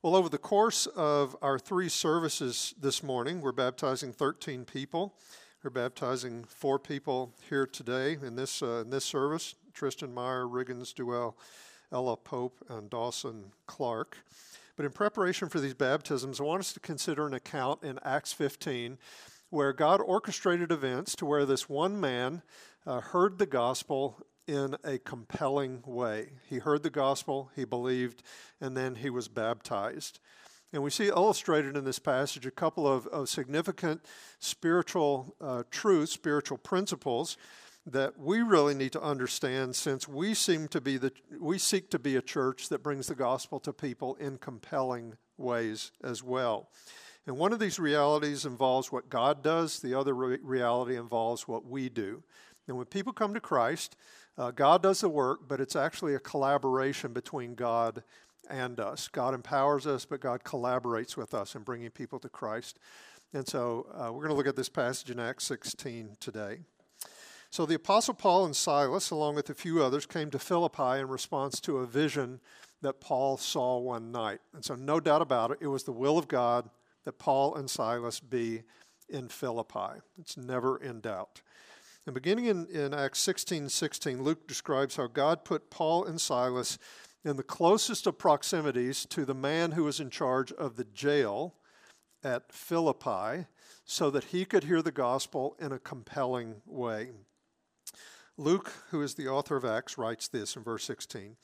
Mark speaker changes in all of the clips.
Speaker 1: Well, over the course of our three services this morning, we're baptizing 13 people. We're baptizing four people here today in this, uh, in this service Tristan Meyer, Riggins Duell, Ella Pope, and Dawson Clark. But in preparation for these baptisms, I want us to consider an account in Acts 15 where God orchestrated events to where this one man uh, heard the gospel in a compelling way. He heard the gospel, he believed, and then he was baptized. And we see illustrated in this passage a couple of, of significant spiritual uh, truths, spiritual principles that we really need to understand since we seem to be the we seek to be a church that brings the gospel to people in compelling ways as well. And one of these realities involves what God does, the other re- reality involves what we do. And when people come to Christ, uh, God does the work, but it's actually a collaboration between God and us. God empowers us, but God collaborates with us in bringing people to Christ. And so uh, we're going to look at this passage in Acts 16 today. So the Apostle Paul and Silas, along with a few others, came to Philippi in response to a vision that Paul saw one night. And so, no doubt about it, it was the will of God that Paul and Silas be in Philippi. It's never in doubt. And beginning in, in Acts 16 16, Luke describes how God put Paul and Silas in the closest of proximities to the man who was in charge of the jail at Philippi so that he could hear the gospel in a compelling way. Luke, who is the author of Acts, writes this in verse 16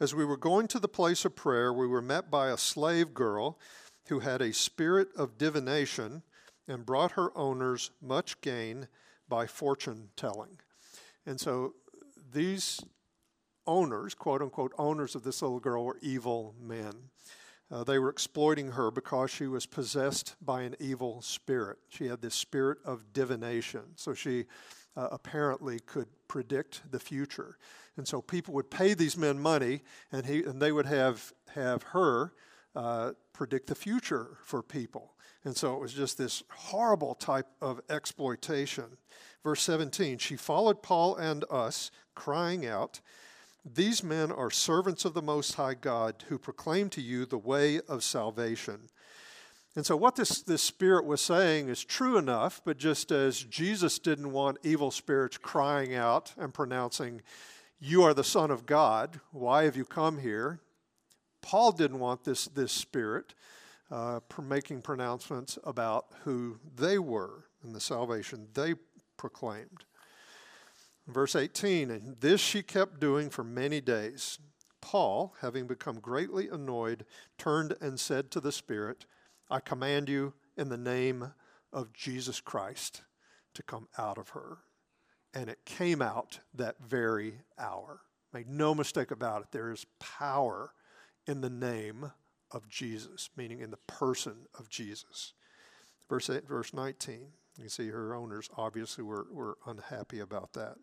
Speaker 1: As we were going to the place of prayer, we were met by a slave girl who had a spirit of divination and brought her owners much gain by fortune telling. And so these owners, quote unquote, owners of this little girl were evil men. Uh, they were exploiting her because she was possessed by an evil spirit. She had this spirit of divination. So she uh, apparently could predict the future. And so people would pay these men money, and, he, and they would have, have her uh, predict the future for people. And so it was just this horrible type of exploitation. Verse 17 She followed Paul and us, crying out, These men are servants of the Most High God who proclaim to you the way of salvation. And so, what this, this spirit was saying is true enough, but just as Jesus didn't want evil spirits crying out and pronouncing, You are the Son of God, why have you come here? Paul didn't want this, this spirit uh, making pronouncements about who they were and the salvation they proclaimed. Verse 18, and this she kept doing for many days. Paul, having become greatly annoyed, turned and said to the Spirit, I command you in the name of Jesus Christ to come out of her. And it came out that very hour. Make no mistake about it, there is power in the name of Jesus, meaning in the person of Jesus. Verse, eight, verse 19, you see her owners obviously were, were unhappy about that.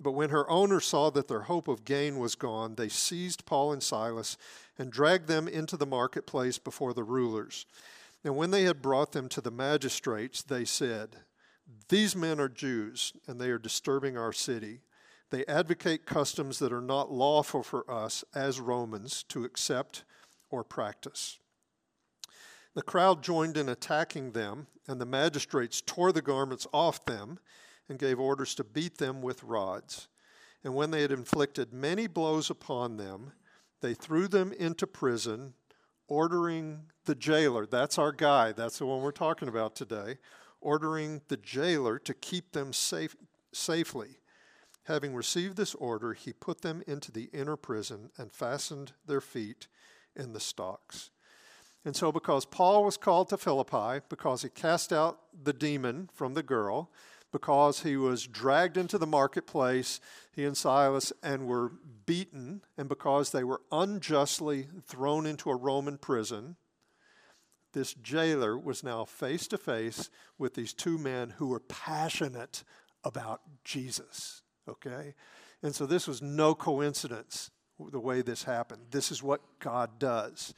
Speaker 1: But when her owners saw that their hope of gain was gone, they seized Paul and Silas and dragged them into the marketplace before the rulers. And when they had brought them to the magistrates, they said, These men are Jews, and they are disturbing our city. They advocate customs that are not lawful for us as Romans to accept or practice. The crowd joined in attacking them, and the magistrates tore the garments off them and gave orders to beat them with rods. And when they had inflicted many blows upon them, they threw them into prison, ordering the jailer, that's our guy, that's the one we're talking about today, ordering the jailer to keep them safe, safely. Having received this order, he put them into the inner prison and fastened their feet in the stocks. And so, because Paul was called to Philippi, because he cast out the demon from the girl, because he was dragged into the marketplace, he and Silas, and were beaten, and because they were unjustly thrown into a Roman prison, this jailer was now face to face with these two men who were passionate about Jesus. Okay? And so this was no coincidence the way this happened. This is what God does.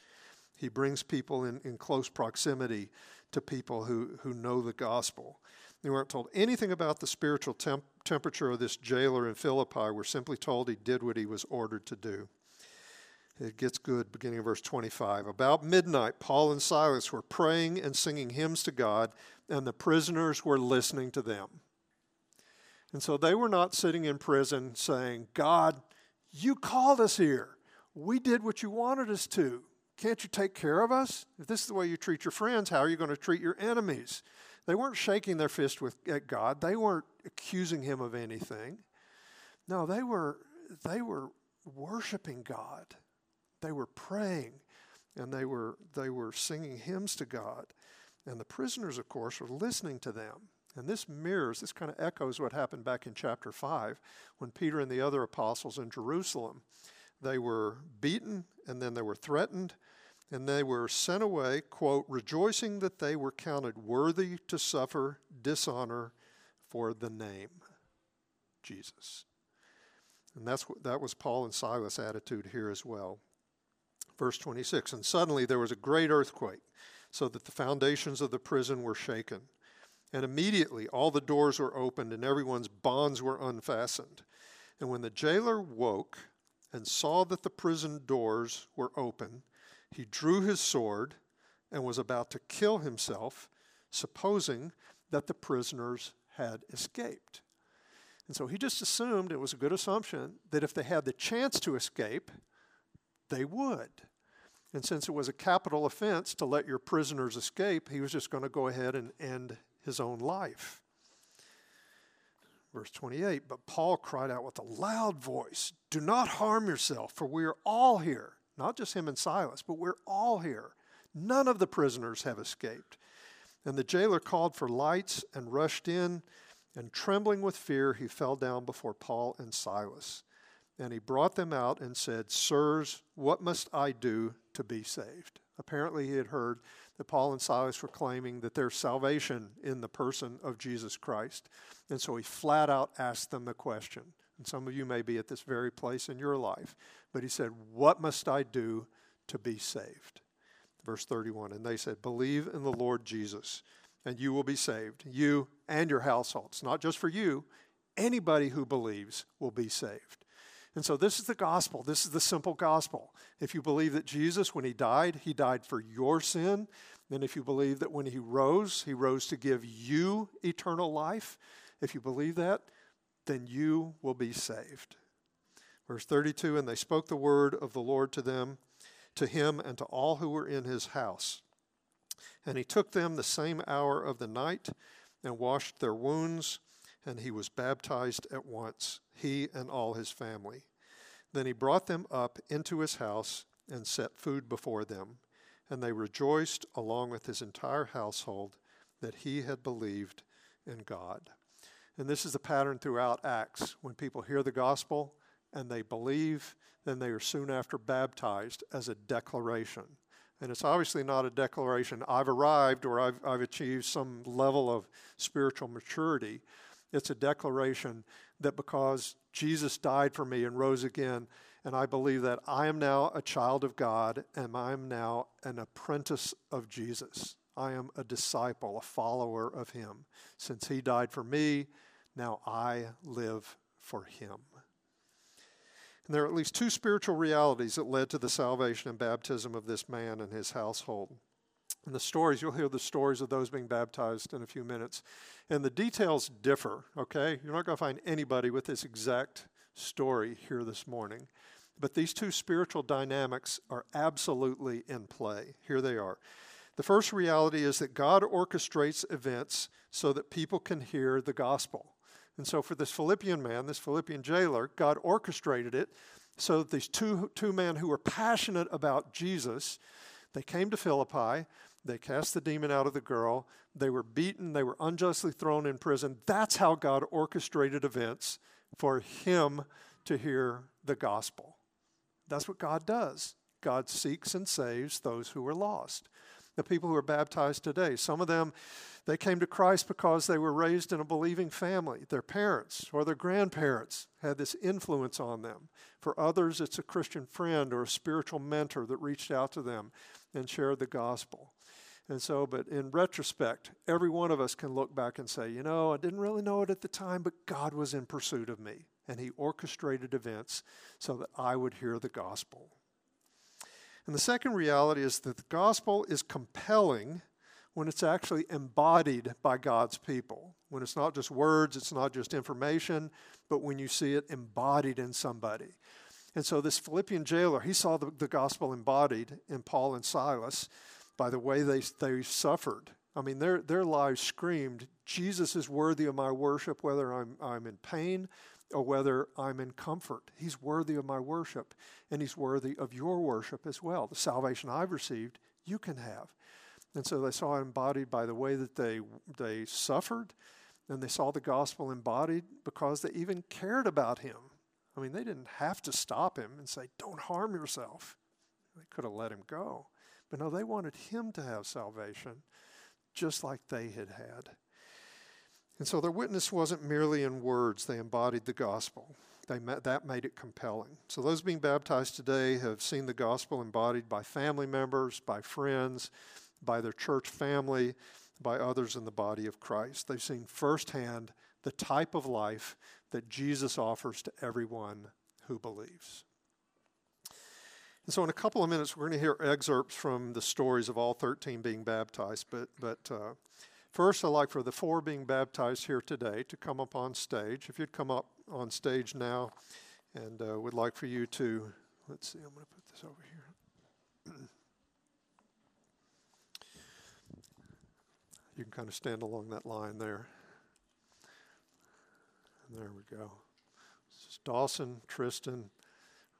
Speaker 1: He brings people in, in close proximity to people who, who know the gospel. They weren't told anything about the spiritual temp- temperature of this jailer in Philippi. We're simply told he did what he was ordered to do. It gets good beginning of verse 25. About midnight, Paul and Silas were praying and singing hymns to God, and the prisoners were listening to them. And so they were not sitting in prison saying, God, you called us here. We did what you wanted us to. Can't you take care of us? If this is the way you treat your friends, how are you going to treat your enemies? They weren't shaking their fist with, at God. They weren't accusing him of anything. No, they were, they were worshiping God. They were praying and they were, they were singing hymns to God. And the prisoners, of course, were listening to them. And this mirrors, this kind of echoes what happened back in chapter 5 when Peter and the other apostles in Jerusalem, they were beaten and then they were threatened and they were sent away, quote, rejoicing that they were counted worthy to suffer dishonor for the name Jesus. And that's what, that was Paul and Silas' attitude here as well. Verse 26 And suddenly there was a great earthquake, so that the foundations of the prison were shaken. And immediately all the doors were opened and everyone's bonds were unfastened. And when the jailer woke and saw that the prison doors were open, he drew his sword and was about to kill himself, supposing that the prisoners had escaped. And so he just assumed, it was a good assumption, that if they had the chance to escape, they would. And since it was a capital offense to let your prisoners escape, he was just going to go ahead and end his own life. Verse 28 But Paul cried out with a loud voice, Do not harm yourself, for we are all here. Not just him and Silas, but we're all here. None of the prisoners have escaped. And the jailer called for lights and rushed in, and trembling with fear, he fell down before Paul and Silas. And he brought them out and said, Sirs, what must I do to be saved? Apparently, he had heard that Paul and Silas were claiming that there's salvation in the person of Jesus Christ. And so he flat out asked them the question. And some of you may be at this very place in your life. But he said, What must I do to be saved? Verse 31 And they said, Believe in the Lord Jesus, and you will be saved, you and your households. Not just for you, anybody who believes will be saved. And so this is the gospel. This is the simple gospel. If you believe that Jesus, when he died, he died for your sin, then if you believe that when he rose, he rose to give you eternal life, if you believe that, then you will be saved. Verse 32 And they spoke the word of the Lord to them, to him, and to all who were in his house. And he took them the same hour of the night and washed their wounds and he was baptized at once, he and all his family. Then he brought them up into his house and set food before them, and they rejoiced along with his entire household that he had believed in God. And this is the pattern throughout Acts. When people hear the gospel and they believe, then they are soon after baptized as a declaration. And it's obviously not a declaration, I've arrived or I've, I've achieved some level of spiritual maturity. It's a declaration that because Jesus died for me and rose again, and I believe that I am now a child of God and I am now an apprentice of Jesus. I am a disciple, a follower of Him. Since He died for me, now I live for Him. And there are at least two spiritual realities that led to the salvation and baptism of this man and his household. And the stories, you'll hear the stories of those being baptized in a few minutes. And the details differ, okay? You're not going to find anybody with this exact story here this morning. But these two spiritual dynamics are absolutely in play. Here they are. The first reality is that God orchestrates events so that people can hear the gospel. And so for this Philippian man, this Philippian jailer, God orchestrated it so that these two, two men who were passionate about Jesus, they came to Philippi they cast the demon out of the girl. They were beaten. They were unjustly thrown in prison. That's how God orchestrated events for him to hear the gospel. That's what God does. God seeks and saves those who are lost. The people who are baptized today, some of them, they came to Christ because they were raised in a believing family. Their parents or their grandparents had this influence on them. For others, it's a Christian friend or a spiritual mentor that reached out to them and shared the gospel. And so, but in retrospect, every one of us can look back and say, you know, I didn't really know it at the time, but God was in pursuit of me. And He orchestrated events so that I would hear the gospel. And the second reality is that the gospel is compelling when it's actually embodied by God's people. When it's not just words, it's not just information, but when you see it embodied in somebody. And so this Philippian jailer, he saw the, the gospel embodied in Paul and Silas by the way they, they suffered. I mean, their, their lives screamed, Jesus is worthy of my worship, whether I'm, I'm in pain or whether I'm in comfort. He's worthy of my worship, and He's worthy of your worship as well. The salvation I've received, you can have. And so they saw it embodied by the way that they, they suffered, and they saw the gospel embodied because they even cared about him. I mean, they didn't have to stop him and say, Don't harm yourself. They could have let him go. But no, they wanted him to have salvation just like they had had. And so their witness wasn't merely in words, they embodied the gospel. They met, that made it compelling. So those being baptized today have seen the gospel embodied by family members, by friends, by their church family, by others in the body of Christ. They've seen firsthand the type of life that Jesus offers to everyone who believes. And so, in a couple of minutes, we're going to hear excerpts from the stories of all 13 being baptized. But, but uh, first, I'd like for the four being baptized here today to come up on stage. If you'd come up on stage now, and uh, would like for you to, let's see, I'm going to put this over here. You can kind of stand along that line there. And there we go. This is Dawson, Tristan,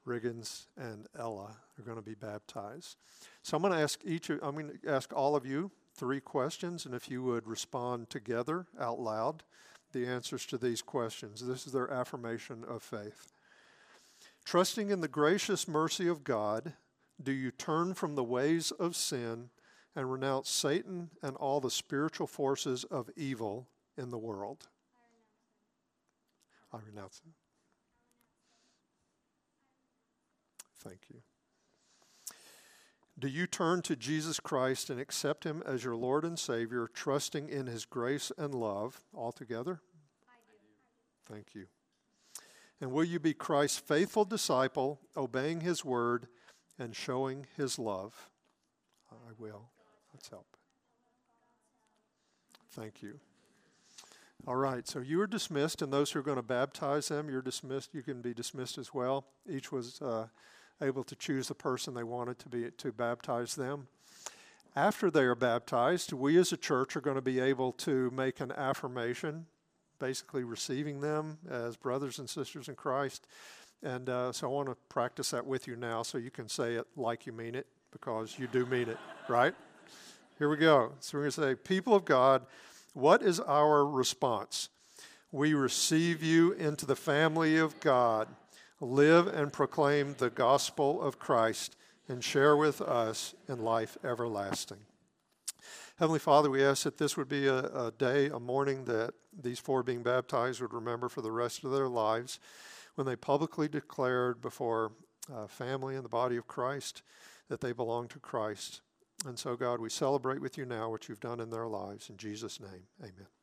Speaker 1: Riggins, and Ella are going to be baptized. So I'm going to ask each of, I'm going to ask all of you three questions, and if you would respond together out loud the answers to these questions. This is their affirmation of faith. Trusting in the gracious mercy of God, do you turn from the ways of sin and renounce Satan and all the spiritual forces of evil in the world? I renounce them. Thank you. Do you turn to Jesus Christ and accept Him as your Lord and Savior, trusting in His grace and love altogether? I do. Thank you. And will you be Christ's faithful disciple, obeying His word and showing His love? I will. Let's help. Thank you. All right, so you are dismissed, and those who are going to baptize them, you're dismissed. You can be dismissed as well. Each was uh, able to choose the person they wanted to be to baptize them. After they are baptized, we as a church are going to be able to make an affirmation, basically receiving them as brothers and sisters in Christ. And uh, so I want to practice that with you now, so you can say it like you mean it, because you do mean it, right? Here we go. So we're going to say, People of God, what is our response? We receive you into the family of God. Live and proclaim the gospel of Christ and share with us in life everlasting. Heavenly Father, we ask that this would be a, a, day, a morning that these four being baptized would remember for the rest of their lives when they publicly declared before uh, family and the body of Christ that they belong to Christ. And so, God, we celebrate with you now what you've done in their lives. In Jesus' name, amen.